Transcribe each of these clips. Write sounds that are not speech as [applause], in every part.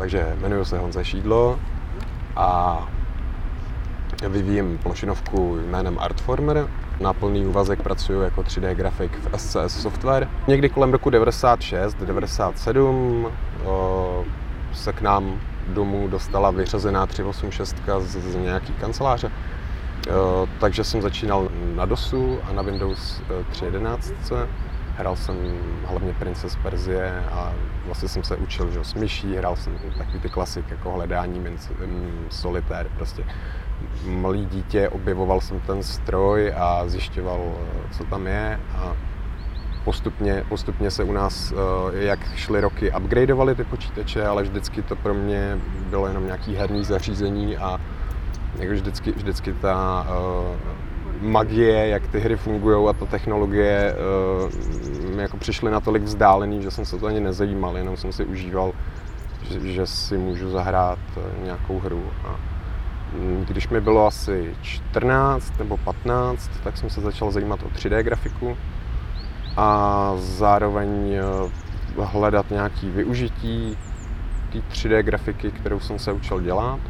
Takže jmenuji se Honza Šídlo a vyvíjím plošinovku jménem Artformer. Na plný úvazek pracuji jako 3D grafik v SCS Software. Někdy kolem roku 96, 97 se k nám domů dostala vyřazená 386 z, z nějaký kanceláře. Takže jsem začínal na DOSu a na Windows 3.11 hrál jsem hlavně Princess Perzie a vlastně jsem se učil, že s myší, hrál jsem takový ty klasik jako hledání, solitér, prostě. Malý dítě, objevoval jsem ten stroj a zjišťoval, co tam je a postupně, postupně se u nás, eh, jak šly roky, upgradeovaly ty počítače, ale vždycky to pro mě bylo jenom nějaký herní zařízení a jako vždycky, vždycky ta uh, magie, jak ty hry fungují a ta technologie mi jako přišly natolik vzdálený, že jsem se to ani nezajímal, jenom jsem si užíval, že, si můžu zahrát uh, nějakou hru. A když mi bylo asi 14 nebo 15, tak jsem se začal zajímat o 3D grafiku a zároveň uh, hledat nějaký využití té 3D grafiky, kterou jsem se učil dělat.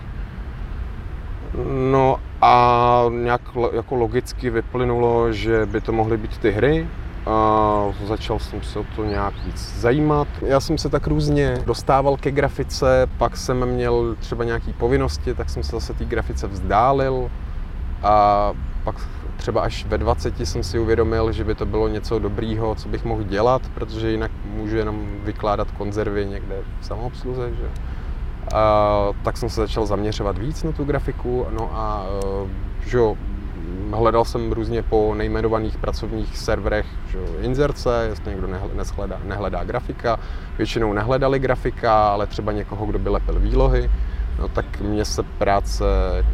No a nějak jako logicky vyplynulo, že by to mohly být ty hry, a začal jsem se o to nějak víc zajímat. Já jsem se tak různě dostával ke grafice, pak jsem měl třeba nějaké povinnosti, tak jsem se zase té grafice vzdálil a pak třeba až ve 20 jsem si uvědomil, že by to bylo něco dobrýho, co bych mohl dělat, protože jinak můžu jenom vykládat konzervy někde v samoobsluze. Že? Tak jsem se začal zaměřovat víc na tu grafiku, no a e, že jo, hledal jsem různě po nejmenovaných pracovních serverech že jo, inzerce, jestli někdo nehledá, nehledá grafika. Většinou nehledali grafika, ale třeba někoho, kdo by lepil výlohy. No, tak mě se práce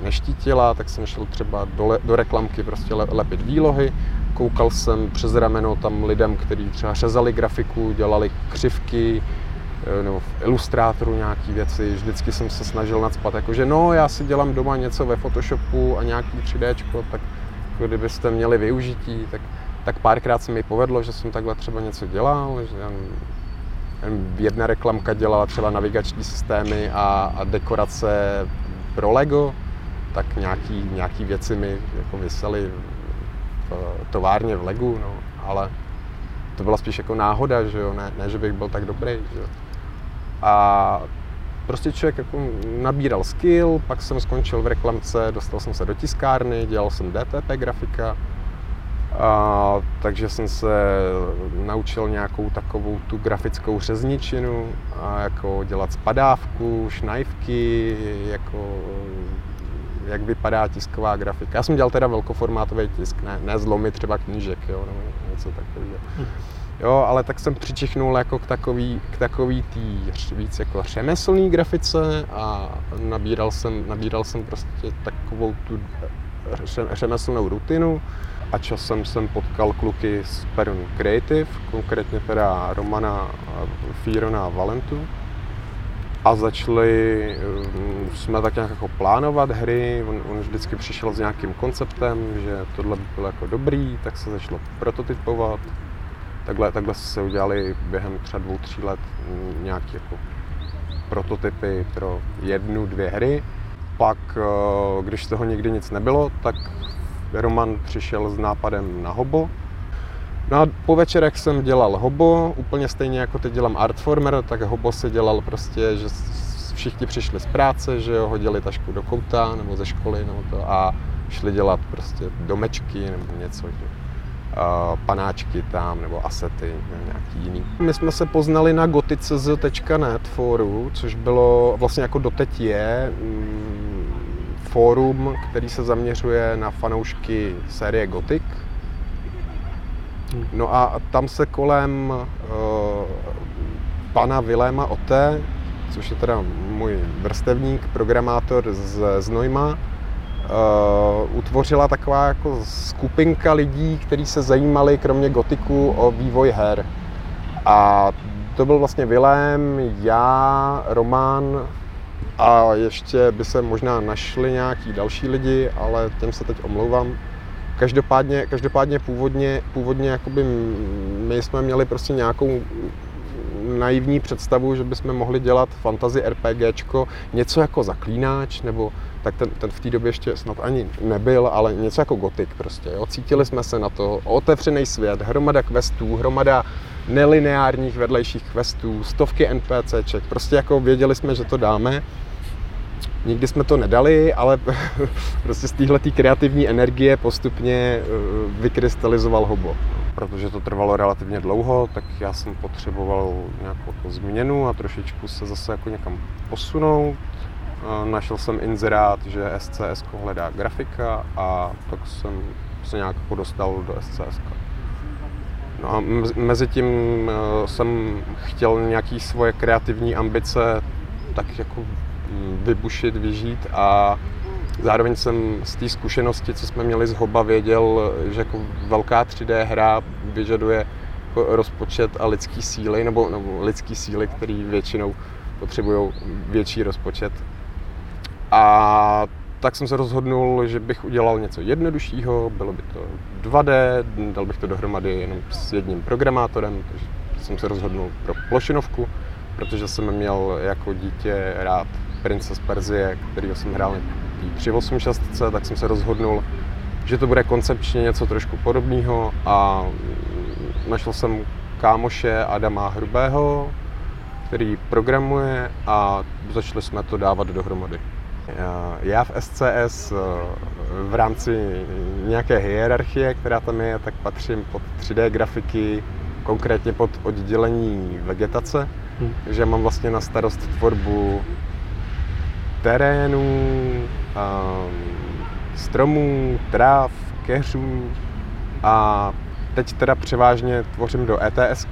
neštítila, tak jsem šel třeba do, do reklamky prostě lepit výlohy. Koukal jsem přes rameno tam lidem, kteří třeba řezali grafiku, dělali křivky, Eh, nebo v ilustrátoru nějaký věci, vždycky jsem se snažil nadspat, jakože no, já si dělám doma něco ve Photoshopu a nějaký 3D, tak jako kdybyste měli využití, tak, tak párkrát se mi povedlo, že jsem takhle třeba něco dělal, že jedna reklamka dělala třeba navigační systémy a, a dekorace pro Lego, tak nějaký, nějaký věci mi jako vysely v továrně v Legu, no, ale to byla spíš jako náhoda, že jo, ne, ne že bych byl tak dobrý, že jo. A prostě člověk jako nabíral skill, pak jsem skončil v reklamce, dostal jsem se do tiskárny, dělal jsem DTP grafika, a, takže jsem se naučil nějakou takovou tu grafickou řezničinu, a jako dělat spadávku, šnajvky, jako jak vypadá tisková grafika. Já jsem dělal teda velkoformátový tisk, ne, ne zlomy třeba knížek, jo, nebo něco takového. Jo, ale tak jsem přičichnul jako k takový, k takový tý víc jako řemeslný grafice a nabíral jsem, nabíral jsem prostě takovou tu řemeslnou rutinu. A časem jsem potkal kluky z Perun Creative, konkrétně teda Romana Fírona a Valentu. A začali mm, jsme tak nějak jako plánovat hry, on, on vždycky přišel s nějakým konceptem, že tohle by bylo jako dobrý, tak se začalo prototypovat, Takhle, takhle se udělali během třeba dvou, tří let nějaké jako prototypy pro jednu, dvě hry. Pak, eh, když z toho nikdy nic nebylo, tak Roman přišel s nápadem na hobo. No a po večerech jsem dělal hobo, úplně stejně jako teď dělám Artformer, tak hobo se dělal prostě, že všichni přišli z práce, že jo, hodili tašku do kouta nebo ze školy nebo to a šli dělat prostě domečky nebo něco. Že panáčky tam nebo asety, nějaký jiný. My jsme se poznali na goticz.net fóru, což bylo vlastně jako doteď je mm, fórum, který se zaměřuje na fanoušky série Gothic. No a tam se kolem uh, pana Viléma Ote, což je teda můj vrstevník, programátor z Znojma, uh, utvořila taková jako skupinka lidí, kteří se zajímali kromě gotiku o vývoj her. A to byl vlastně Vilém, já, Roman a ještě by se možná našli nějaký další lidi, ale těm se teď omlouvám. Každopádně, každopádně původně, původně jakoby my jsme měli prostě nějakou naivní představu, že bychom mohli dělat fantasy RPGčko, něco jako zaklínáč, nebo tak ten, ten v té době ještě snad ani nebyl, ale něco jako gotik prostě. Jo. Cítili jsme se na to, otevřený svět, hromada questů, hromada nelineárních vedlejších questů, stovky NPCček, prostě jako věděli jsme, že to dáme. Nikdy jsme to nedali, ale [laughs] prostě z téhle kreativní energie postupně eh, vykrystalizoval hobo. Protože to trvalo relativně dlouho, tak já jsem potřeboval nějakou to změnu a trošičku se zase jako někam posunout. Našel jsem inzerát, že SCS hledá grafika a tak jsem se nějak jako dostal do SCS. No a mezi tím eh, jsem chtěl nějaký svoje kreativní ambice tak jako vybušit, vyžít a zároveň jsem z té zkušenosti, co jsme měli z Hoba, věděl, že jako velká 3D hra vyžaduje jako rozpočet a lidský síly, nebo, nebo lidský síly, který většinou potřebují větší rozpočet. A tak jsem se rozhodnul, že bych udělal něco jednoduššího, bylo by to 2D, dal bych to dohromady jenom s jedním programátorem, takže jsem se rozhodnul pro plošinovku, protože jsem měl jako dítě rád Princess Perzie, který jsem hrál na 386, tak jsem se rozhodnul, že to bude koncepčně něco trošku podobného a našel jsem kámoše Adama Hrubého, který programuje a začali jsme to dávat dohromady. Já v SCS eh, v rámci nějaké hierarchie, která tam je, tak patřím pod 3D grafiky, konkrétně pod oddělení vegetace, hmm. takže mám vlastně na starost tvorbu terénů, stromů, tráv, keřů a teď teda převážně tvořím do ETS,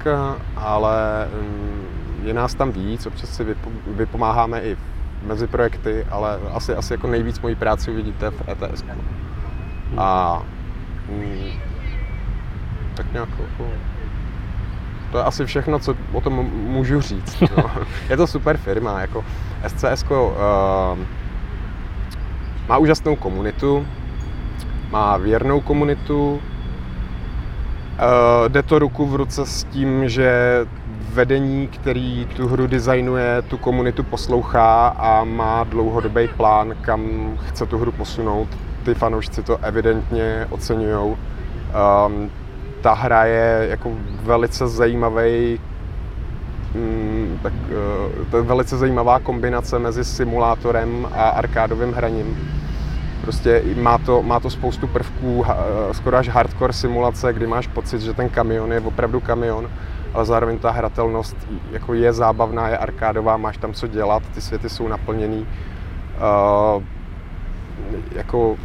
ale mm, je nás tam víc, občas si vypomáháme i mezi projekty, ale asi, asi jako nejvíc mojí práci uvidíte v ETS. Hmm. A mm, tak nějak jako, to je asi všechno, co o tom můžu říct. No. [laughs] je to super firma, jako SCS uh, ehm, má úžasnou komunitu, má věrnou komunitu, uh, jde to ruku v ruce s tím, že vedení, který tu hru designuje, tu komunitu poslouchá a má dlouhodobý plán, kam chce tu hru posunout. Ty fanoušci to evidentně oceňují. Um, ta hra je jako velice zajímavý mm, tak, uh, to je velice zajímavá kombinace mezi simulátorem a arkádovým hraním. Prostě má to, má to spoustu prvků, skoro až hardcore simulace, kdy máš pocit, že ten kamion je opravdu kamion ale zároveň ta hratelnost jako je zábavná, je arkádová, máš tam co dělat, ty světy jsou naplněný. Uh, jako,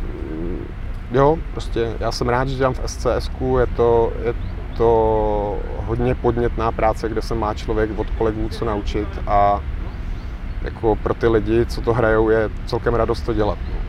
jo, prostě já jsem rád, že dělám v SCS, je to, je to hodně podnětná práce, kde se má člověk od kolegů co naučit a jako pro ty lidi, co to hrajou, je celkem radost to dělat. No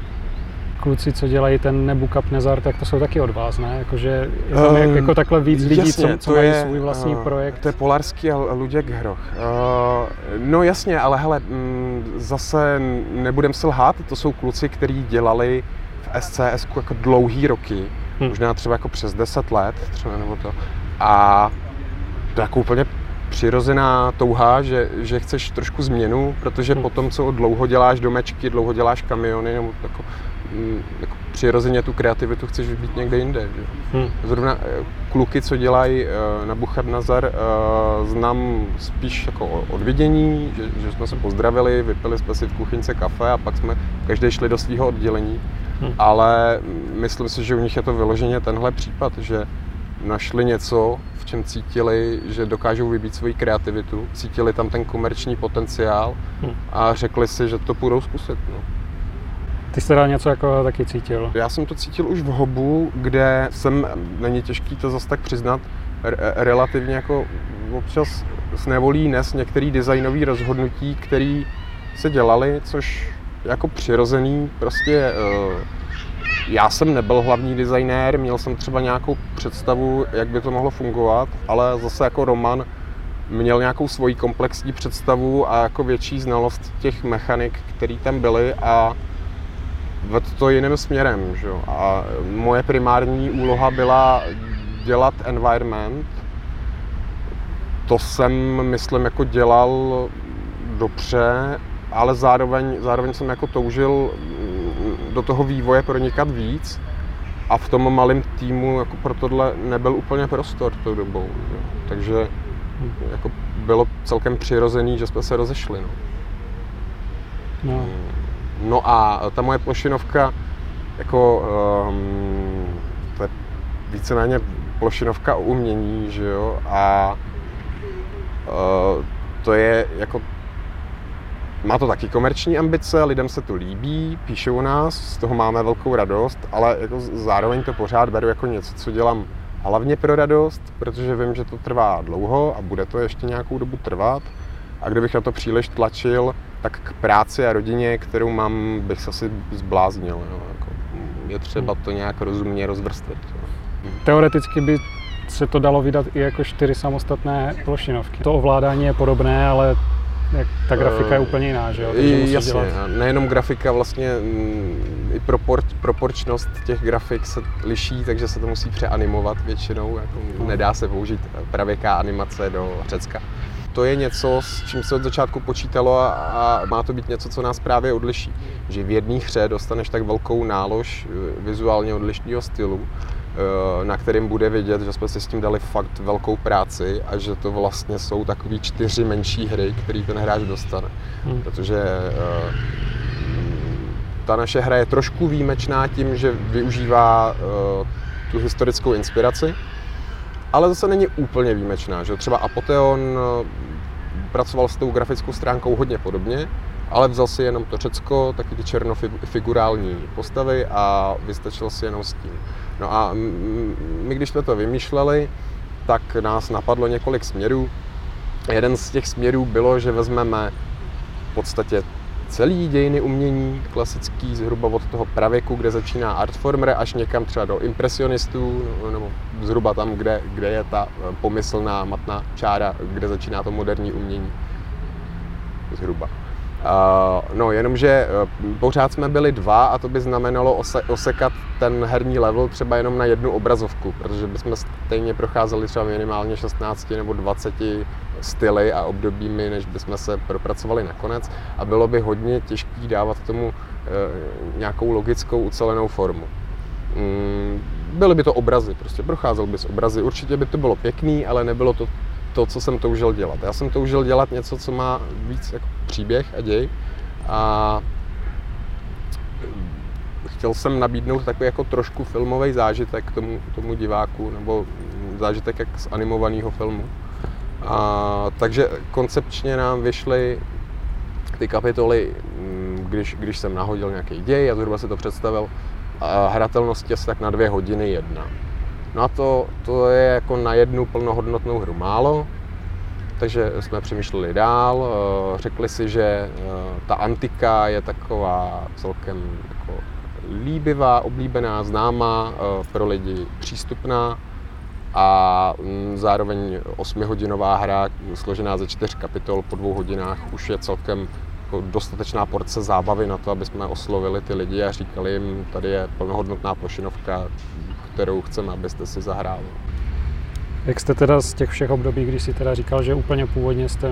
kluci, co dělají ten Nebukup Nezar, tak to jsou taky od vás, ne? Jakože je tam um, jako takhle víc lidí, jasně, co, co mají je, svůj vlastní uh, projekt. To je Polarský a Luděk Hroch. Uh, no jasně, ale hele, m, mm, zase nebudem se lhát, to jsou kluci, kteří dělali v SCS jako dlouhý roky, hmm. možná třeba jako přes 10 let, třeba nebo to. A to jako úplně přirozená touha, že, že chceš trošku změnu, protože hmm. potom, co dlouho děláš domečky, dlouho děláš kamiony, nebo jako, Mm, jako přirozeně tu kreativitu chceš být někde jinde. Že? Hmm. Zrovna eh, kluky, co dělají eh, na Buchadnazar, eh, znám spíš jako od vidění, že, že jsme se pozdravili, vypili jsme si v kuchyňce kafe a pak jsme každý šli do svého oddělení. Hmm. Ale myslím si, že u nich je to vyloženě tenhle případ, že našli něco, v čem cítili, že dokážou vybít svoji kreativitu, cítili tam ten komerční potenciál hmm. a řekli si, že to půjdou zkusit. No. Ty jsi teda něco jako taky cítil? Já jsem to cítil už v Hobu, kde jsem, není těžký to zase tak přiznat, relativně jako občas s nevolí nes některý designový rozhodnutí, který se dělali, což jako přirozený, prostě uh, já jsem nebyl hlavní designér, měl jsem třeba nějakou představu, jak by to mohlo fungovat, ale zase jako Roman měl nějakou svoji komplexní představu a jako větší znalost těch mechanik, které tam byly a vedl to jiným směrem. Že? A moje primární úloha byla dělat environment, to jsem, myslím, jako dělal dobře, ale zároveň, zároveň jsem jako toužil do toho vývoje pronikat víc a v tom malém týmu jako pro tohle nebyl úplně prostor tou dobou. Jo. Takže jako bylo celkem přirozený, že jsme se rozešli. No. No. no a ta moje plošinovka, jako um, to je víceméně plošinovka o umění, že jo, a uh, to je jako má to taky komerční ambice, lidem se to líbí, píšou nás, z toho máme velkou radost, ale jako zároveň to pořád beru jako něco, co dělám hlavně pro radost, protože vím, že to trvá dlouho a bude to ještě nějakou dobu trvat. A kdybych na to příliš tlačil, tak k práci a rodině, kterou mám, bych se asi zbláznil. Jo. Jako je třeba to nějak rozumně rozvrstvit. Teoreticky by se to dalo vydat i jako čtyři samostatné plošinovky. To ovládání je podobné, ale jak ta grafika je eh, úplně jiná, že jo? Takže Jasně, dělat... nejenom grafika, vlastně mm, i propor, proporčnost těch grafik se liší, takže se to musí přeanimovat většinou, jako no. nedá se použít pravěká animace do Řecka. To je něco, s čím se od začátku počítalo a, a má to být něco, co nás právě odliší. Že v jedné hře dostaneš tak velkou nálož eh, vizuálně odlišného stylu, na kterým bude vidět, že jsme si s tím dali fakt velkou práci a že to vlastně jsou takové čtyři menší hry, které ten hráč dostane. Hmm. Protože uh, ta naše hra je trošku výjimečná tím, že využívá uh, tu historickou inspiraci, ale zase není úplně výjimečná. Že? Třeba Apoteon pracoval s tou grafickou stránkou hodně podobně, ale vzal si jenom to Řecko, taky ty černofigurální postavy a vystačil si jenom s tím. No a my, když jsme to vymýšleli, tak nás napadlo několik směrů. Jeden z těch směrů bylo, že vezmeme v podstatě celý dějiny umění klasický, zhruba od toho pravěku, kde začíná artformer, až někam třeba do impresionistů, nebo zhruba tam, kde, kde je ta eh, pomyslná matná čára, kde začíná to moderní umění. Zhruba. No, jenomže uh, pořád jsme byli dva a to by znamenalo ose- osekat ten herní level třeba jenom na jednu obrazovku, protože bychom stejně procházeli třeba minimálně 16 nebo 20 styly a obdobími, než bychom se propracovali nakonec a bylo by hodně těžké dávat tomu uh, nějakou logickou ucelenou formu. Mm, byly by to obrazy, prostě procházel bys obrazy. Určitě by to bylo pěkný, ale nebylo to to, co jsem toužil dělat. Já jsem toužil dělat něco, co má víc jako příběh a děj a chtěl jsem nabídnout takový jako trošku filmový zážitek tomu, tomu diváku, nebo zážitek jak z animovaného filmu. A, takže koncepčně nám vyšly ty kapitoly, mm, když, když jsem nahodil nějaký děj a zhruba si to představil, a hratelnosti asi tak na dvě hodiny jedna. No a to, to je jako na jednu plnohodnotnou hru málo, takže jsme přemýšleli dál, eh, řekli si, že eh, ta antika je taková celkem jako líbivá, oblíbená, známá, eh, pro lidi přístupná a mm, zároveň osmihodinová hra složená ze čtyř kapitol po dvou hodinách už je celkem jako dostatečná porce zábavy na to, aby jsme oslovili ty lidi a říkali jim, tady je plnohodnotná plošinovka, kterou chceme, abyste si zahráli. Jak jste teda z těch všech období, když si teda říkal, že úplně původně jste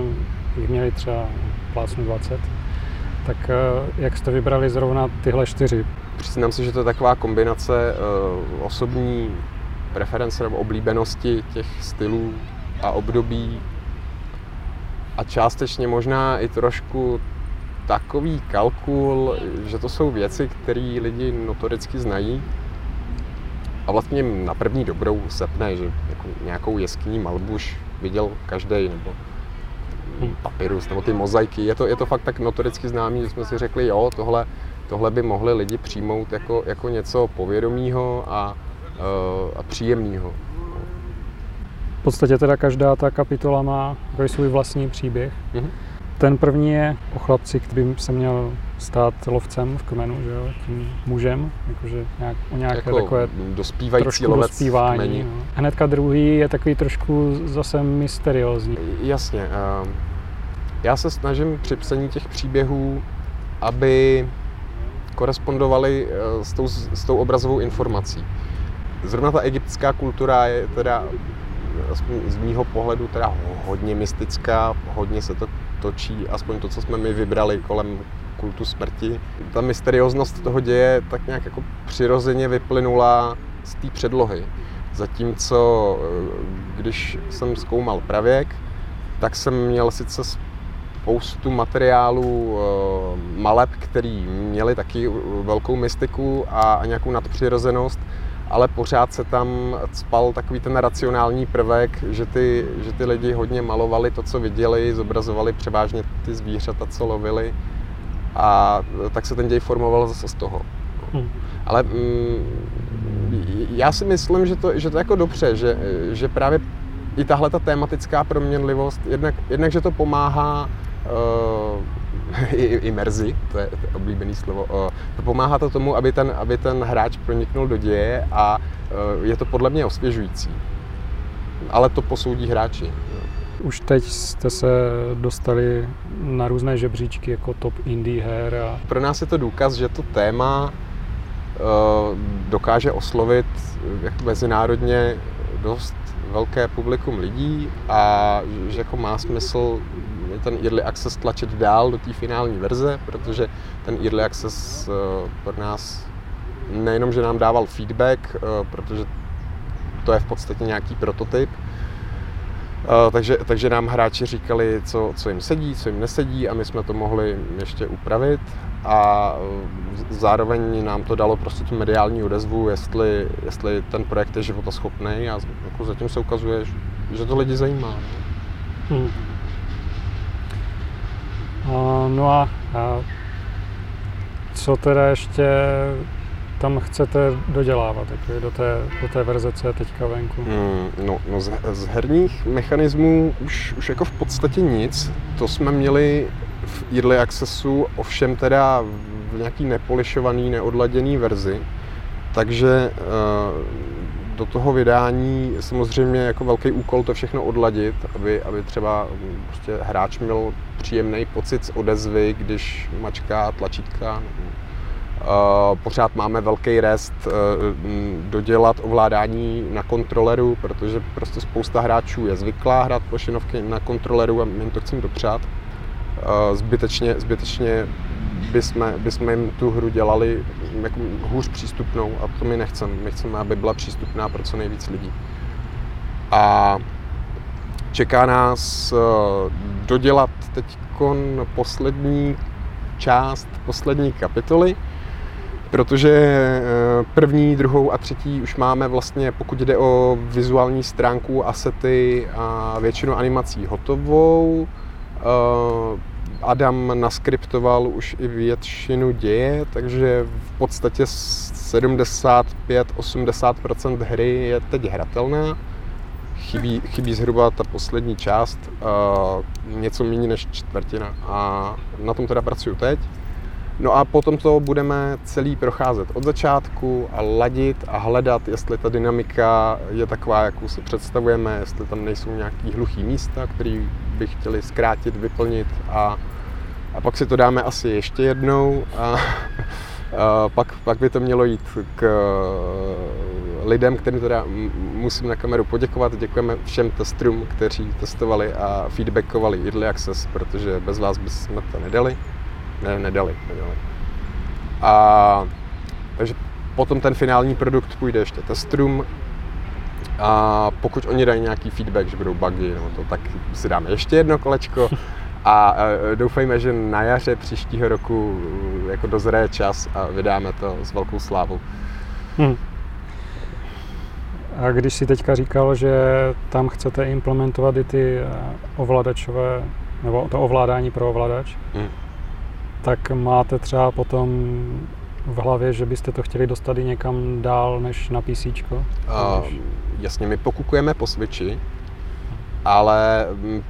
jich měli třeba plácnu 20, tak eh, jak jste vybrali zrovna tyhle čtyři? Přiznám si, že to je taková kombinace uh, osobní preference nebo oblíbenosti těch stylů a období a částečně možná i trošku takový kalkul, že to jsou věci, které lidi notoricky znají a vlastně na první dobrou sepne, že jako nějakou jeskyní malbuš viděl každý nebo hmm. papirus nebo ty mozaiky. Je to, je to fakt tak notoricky známý, že jsme si řekli, jo, tohle, tohle by mohli lidi přijmout jako, jako něco povědomího a, uh, a příjemného. V podstatě teda každá ta kapitola má svůj vlastní příběh. Mm-hmm. Ten první je o chlapci, který by se měl stát lovcem v kmenu, že jo, tím mužem, jakože nějak, o nějaké jako takové dospívající trošku lovec dospívání. No. Hnedka druhý je takový trošku zase mysteriózní. Jasně. Já se snažím při psaní těch příběhů, aby korespondovali uh, s tou, s tou obrazovou informací. Zrovna ta egyptská kultura je teda aspoň z mýho pohledu teda hodně mystická, hodně se to točí, aspoň to, co jsme my vybrali kolem kultu smrti. Ta mysterióznost toho děje tak nějak jako přirozeně vyplynula z té předlohy. Zatímco eh, když jsem zkoumal pravěk, tak jsem měl sice spoustu materiálů eh, maleb, který měli taky velkou mystiku a nějakou nadpřirozenost, ale pořád se tam spal takový ten racionální prvek, že ty, že ty lidi hodně malovali to, co viděli, zobrazovali převážně ty zvířata, co lovili a tak se ten děj formoval zase z toho. Hmm. Ale mm, já si myslím, že to, že to jako dobře, že, že právě i tahle ta tematická proměnlivost, jednak, jednak že to pomáhá [laughs] i, i merzi, to je, to je oblíbený slovo, uh, to pomáhá to tomu, aby ten, aby ten hráč proniknul do děje a uh, je to podle mě osvěžující. Ale to posoudí hráči. Už teď jste se dostali na různé žebříčky jako top indie her. A... Pro nás je to důkaz, že to téma dokáže oslovit jako mezinárodně dost velké publikum lidí a že jako má smysl ten Early Access tlačit dál do té finální verze, protože ten Early Access uh, pro nás nejenom, že nám dával feedback, uh, protože to je v podstatě nějaký prototyp, Uh, takže, takže nám hráči říkali, co, co jim sedí, co jim nesedí a my jsme to mohli ještě upravit a zároveň nám to dalo prostě tu mediální odezvu, jestli, jestli ten projekt je životoschopný a jako zatím se ukazuje, že to lidi zajímá. Hmm. No a, co teda ještě tam chcete dodělávat jako do, té, do té verze, co je teďka venku? Hmm, no, no z, z herních mechanismů už, už jako v podstatě nic. To jsme měli v Early Accessu, ovšem teda v nějaký nepolišovaný, neodladěný verzi. Takže uh, do toho vydání samozřejmě jako velký úkol to všechno odladit, aby, aby třeba prostě hráč měl příjemný pocit z odezvy, když mačká tlačítka. Uh, pořád máme velký rest uh, dodělat ovládání na kontroleru, protože prostě spousta hráčů je zvyklá hrát plošinovky na kontroleru a my jim to chceme dopřát. Uh, zbytečně, zbytečně bychom, bychom jim tu hru dělali jako hůř přístupnou a to my nechceme. My chceme, aby byla přístupná pro co nejvíc lidí. A čeká nás dodělat teď poslední část, poslední kapitoly, protože eh, první, druhou a třetí už máme vlastně, pokud jde o vizuální stránku, asety a většinu animací hotovou. Eh, Adam naskriptoval už i většinu děje, takže v podstatě 75-80% hry je teď hratelná. Chybí, chybí zhruba ta poslední část, něco méně než čtvrtina a na tom teda pracuju teď. No a potom to budeme celý procházet od začátku a ladit a hledat, jestli ta dynamika je taková, jakou si představujeme, jestli tam nejsou nějaký hluchý místa, které by chtěli zkrátit, vyplnit a, a pak si to dáme asi ještě jednou a, a pak, pak by to mělo jít k lidem, kterým teda musím na kameru poděkovat. Děkujeme všem testrům, kteří testovali a feedbackovali Early Access, protože bez vás bychom to nedali. Ne, nedali, nedali. A takže potom ten finální produkt půjde ještě testrům a pokud oni dají nějaký feedback, že budou bugy nebo to, tak si dáme ještě jedno kolečko a doufejme, že na jaře příštího roku jako dozraje čas a vydáme to s velkou slávou. Hmm. A když si teďka říkal, že tam chcete implementovat i ty eh, ovladačové, nebo to ovládání pro ovladač, hmm tak máte třeba potom v hlavě, že byste to chtěli dostat i někam dál než na PC? Uh, jasně, my pokukujeme po Switchi, ale mm,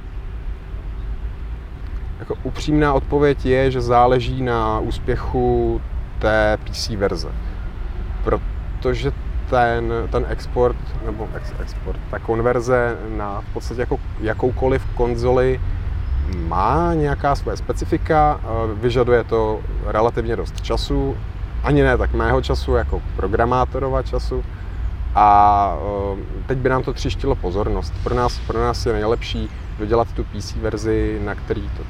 jako upřímná odpověď je, že záleží na úspěchu té PC verze. Protože ten, ten export, nebo ex, export, ta konverze na v podstatě jako jakoukoliv konzoli má nějaká svoje specifika, vyžaduje to relativně dost času, ani ne tak mého času, jako programátorova času. A teď by nám to třištilo pozornost. Pro nás, pro nás je nejlepší dodělat tu PC verzi, na který to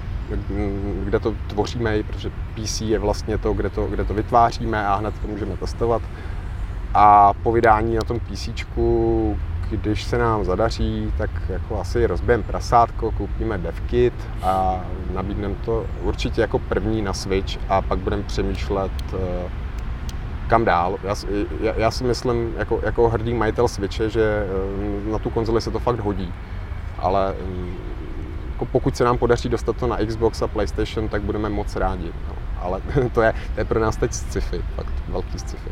kde to tvoříme, protože PC je vlastně to, kde to, kde to vytváříme a hned to můžeme testovat. A po vydání na tom PC, když se nám zadaří, tak jako asi rozbijeme prasátko, koupíme devkit a nabídneme to určitě jako první na Switch a pak budeme přemýšlet, eh, kam dál. Já, já, já si myslím, jako, jako hrdý majitel Switche, že eh, na tu konzoli se to fakt hodí. Ale mm, jako pokud se nám podaří dostat to na Xbox a PlayStation, tak budeme moc rádi. No. Ale [laughs] to je, to je pro nás teď sci-fi, fakt velký sci-fi.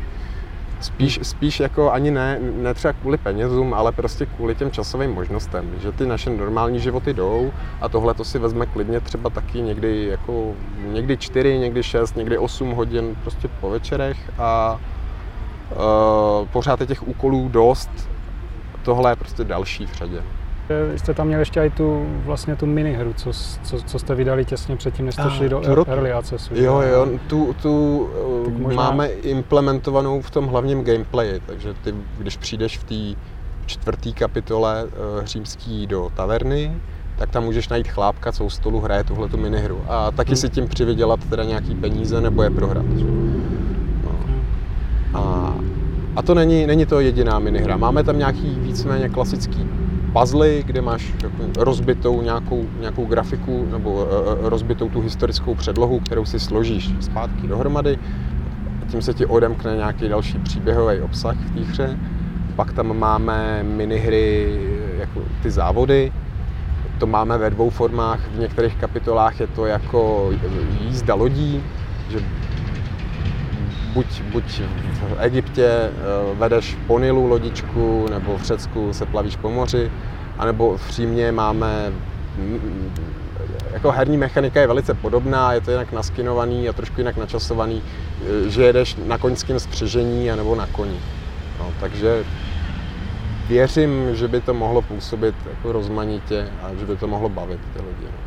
Spíš, spíš jako ani ne, ne třeba kvůli penězům, ale prostě kvůli těm časovým možnostem, že ty naše normální životy jdou a tohle to si vezme klidně třeba taky někdy jako někdy 4, někdy 6, někdy 8 hodin prostě po večerech a uh, pořád je těch úkolů dost, tohle je prostě další v řadě. Vy jste tam měli ještě i tu, vlastně tu minihru, co, co, co jste vydali těsně předtím, než jste šli do to, Early Accessu. Jo, jo, tu, tu možná... máme implementovanou v tom hlavním gameplayi, takže ty, když přijdeš v té čtvrté kapitole uh, římský do taverny, tak tam můžeš najít chlápka, co u stolu hraje tuhle tu minihru. A taky hmm. si tím přivydělat teda nějaký peníze nebo je prohrát. No. A, a to není, není to jediná minihra. Máme tam nějaký víceméně klasický puzzle, kde máš rozbitou nějakou, nějakou grafiku nebo e, e, rozbitou tu historickou předlohu, kterou si složíš zpátky dohromady. Tím se ti odemkne nějaký další příběhový obsah v té hře. Pak tam máme minihry, jako ty závody. To máme ve dvou formách. V některých kapitolách je to jako jízda lodí, že buď, buď v Egyptě eh, vedeš po Nilu lodičku, nebo v Řecku se plavíš po moři, anebo v Římě máme mm, jako herní mechanika je velice podobná, je to jinak naskinovaný a trošku jinak načasovaný, eh, že jedeš na koňském spřežení nebo na koni. No, takže věřím, že by to mohlo působit jako rozmanitě a že by to mohlo bavit ty lidi. No.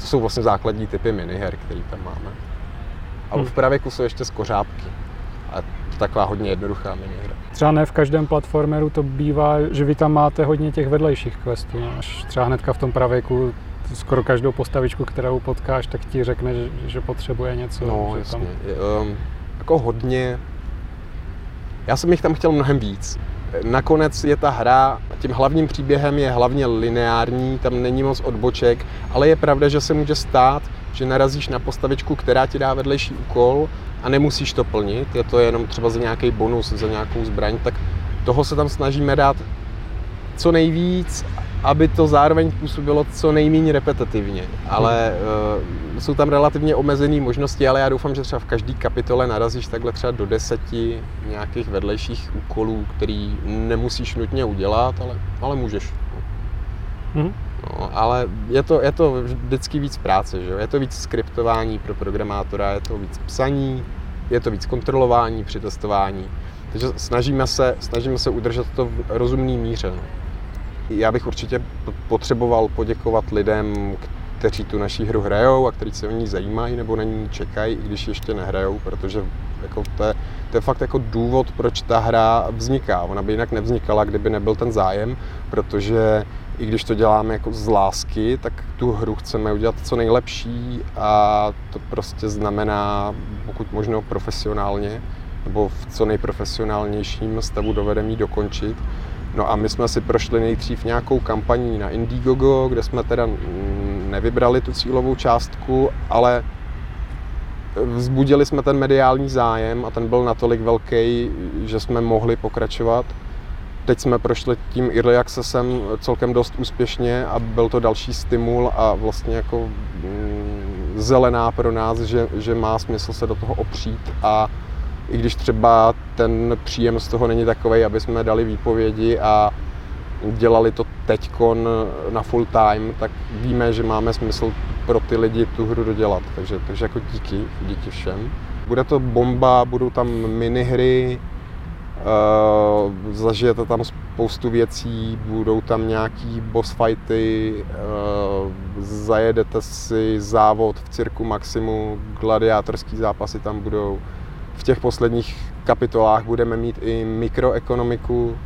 To jsou vlastně základní typy miniher, které tam máme. A hmm. v pravěku jsou ještě skořápky. A taková hodně jednoduchá minihra. Třeba ne v každém platformeru to bývá, že vy tam máte hodně těch vedlejších questů. No. Až třeba hnedka v tom pravěku skoro každou postavičku, kterou potkáš, tak ti řekne, že, že potřebuje něco. No, že jasně. Tam... Um, jako hodně. Já jsem jich tam chtěl mnohem víc. Nakonec je ta hra, tím hlavním příběhem je hlavně lineární, tam není moc odboček, ale je pravda, že se může stát, že narazíš na postavičku, která ti dá vedlejší úkol a nemusíš to plnit, je to jenom třeba za nějaký bonus, za nějakou zbraň, tak toho se tam snažíme dát co nejvíc, aby to zároveň působilo co nejméně repetitivně. Ale uh, jsou tam relativně omezené možnosti, ale já doufám, že třeba v každé kapitole narazíš takhle třeba do deseti nějakých vedlejších úkolů, který nemusíš nutně udělat, ale, ale můžeš. Mm-hmm. No, ale je to, je to vždycky víc práce, že? je to víc skriptování pro programátora, je to víc psaní, je to víc kontrolování při testování. Takže snažíme se, snažíme se udržet to v rozumné míře. No. Já bych určitě potřeboval poděkovat lidem, kteří tu naší hru hrajou a kteří se o ní zajímají nebo na ní čekají, i když ještě nehrajou, protože jako to, je, to je fakt jako důvod, proč ta hra vzniká. Ona by jinak nevznikala, kdyby nebyl ten zájem, protože i když to děláme jako z lásky, tak tu hru chceme udělat co nejlepší a to prostě znamená, pokud možno profesionálně, nebo v co nejprofesionálnějším stavu dovedeme ji dokončit. No a my jsme si prošli nejdřív nějakou kampaní na Indiegogo, kde jsme teda nevybrali tu cílovou částku, ale vzbudili jsme ten mediální zájem a ten byl natolik velký, že jsme mohli pokračovat teď jsme prošli tím early accessem celkem dost úspěšně a byl to další stimul a vlastně jako mm, zelená pro nás, že, že má smysl se do toho opřít a i když třeba ten příjem z toho není takový, aby jsme dali výpovědi a dělali to teďkon na full time, tak víme, že máme smysl pro ty lidi tu hru dodělat. Takže, takže jako díky, díky všem. Bude to bomba, budou tam minihry, Uh, zažijete tam spoustu věcí, budou tam nějaký boss fighty, uh, zajedete si závod v Cirku Maximu, gladiátorský zápasy tam budou, v těch posledních kapitolách budeme mít i mikroekonomiku,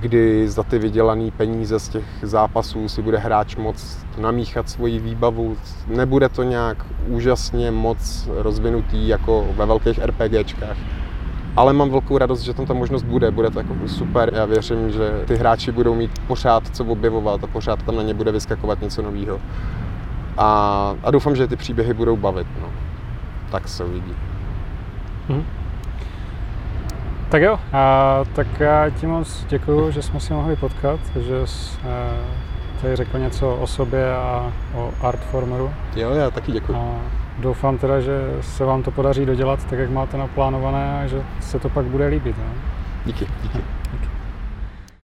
kdy za ty vydělané peníze z těch zápasů si bude hráč moc namíchat svoji výbavu. Nebude to nějak úžasně moc rozvinutý jako ve velkých RPGčkách. Ale mám velkou radost, že tam ta možnost bude, bude to jako super. Já věřím, že ty hráči budou mít pořád co objevovat a pořád tam na ně bude vyskakovat něco nového. A, a doufám, že ty příběhy budou bavit. No. Tak se uvidí. Hmm. Tak jo, a tak já ti moc děkuju, že jsme si mohli potkat, že jsi eh, tady řekl něco o sobě a o Artformeru. Jo, já taky děkuji. A doufám teda, že se vám to podaří dodělat tak, jak máte naplánované a že se to pak bude líbit. Ne? Díky, díky.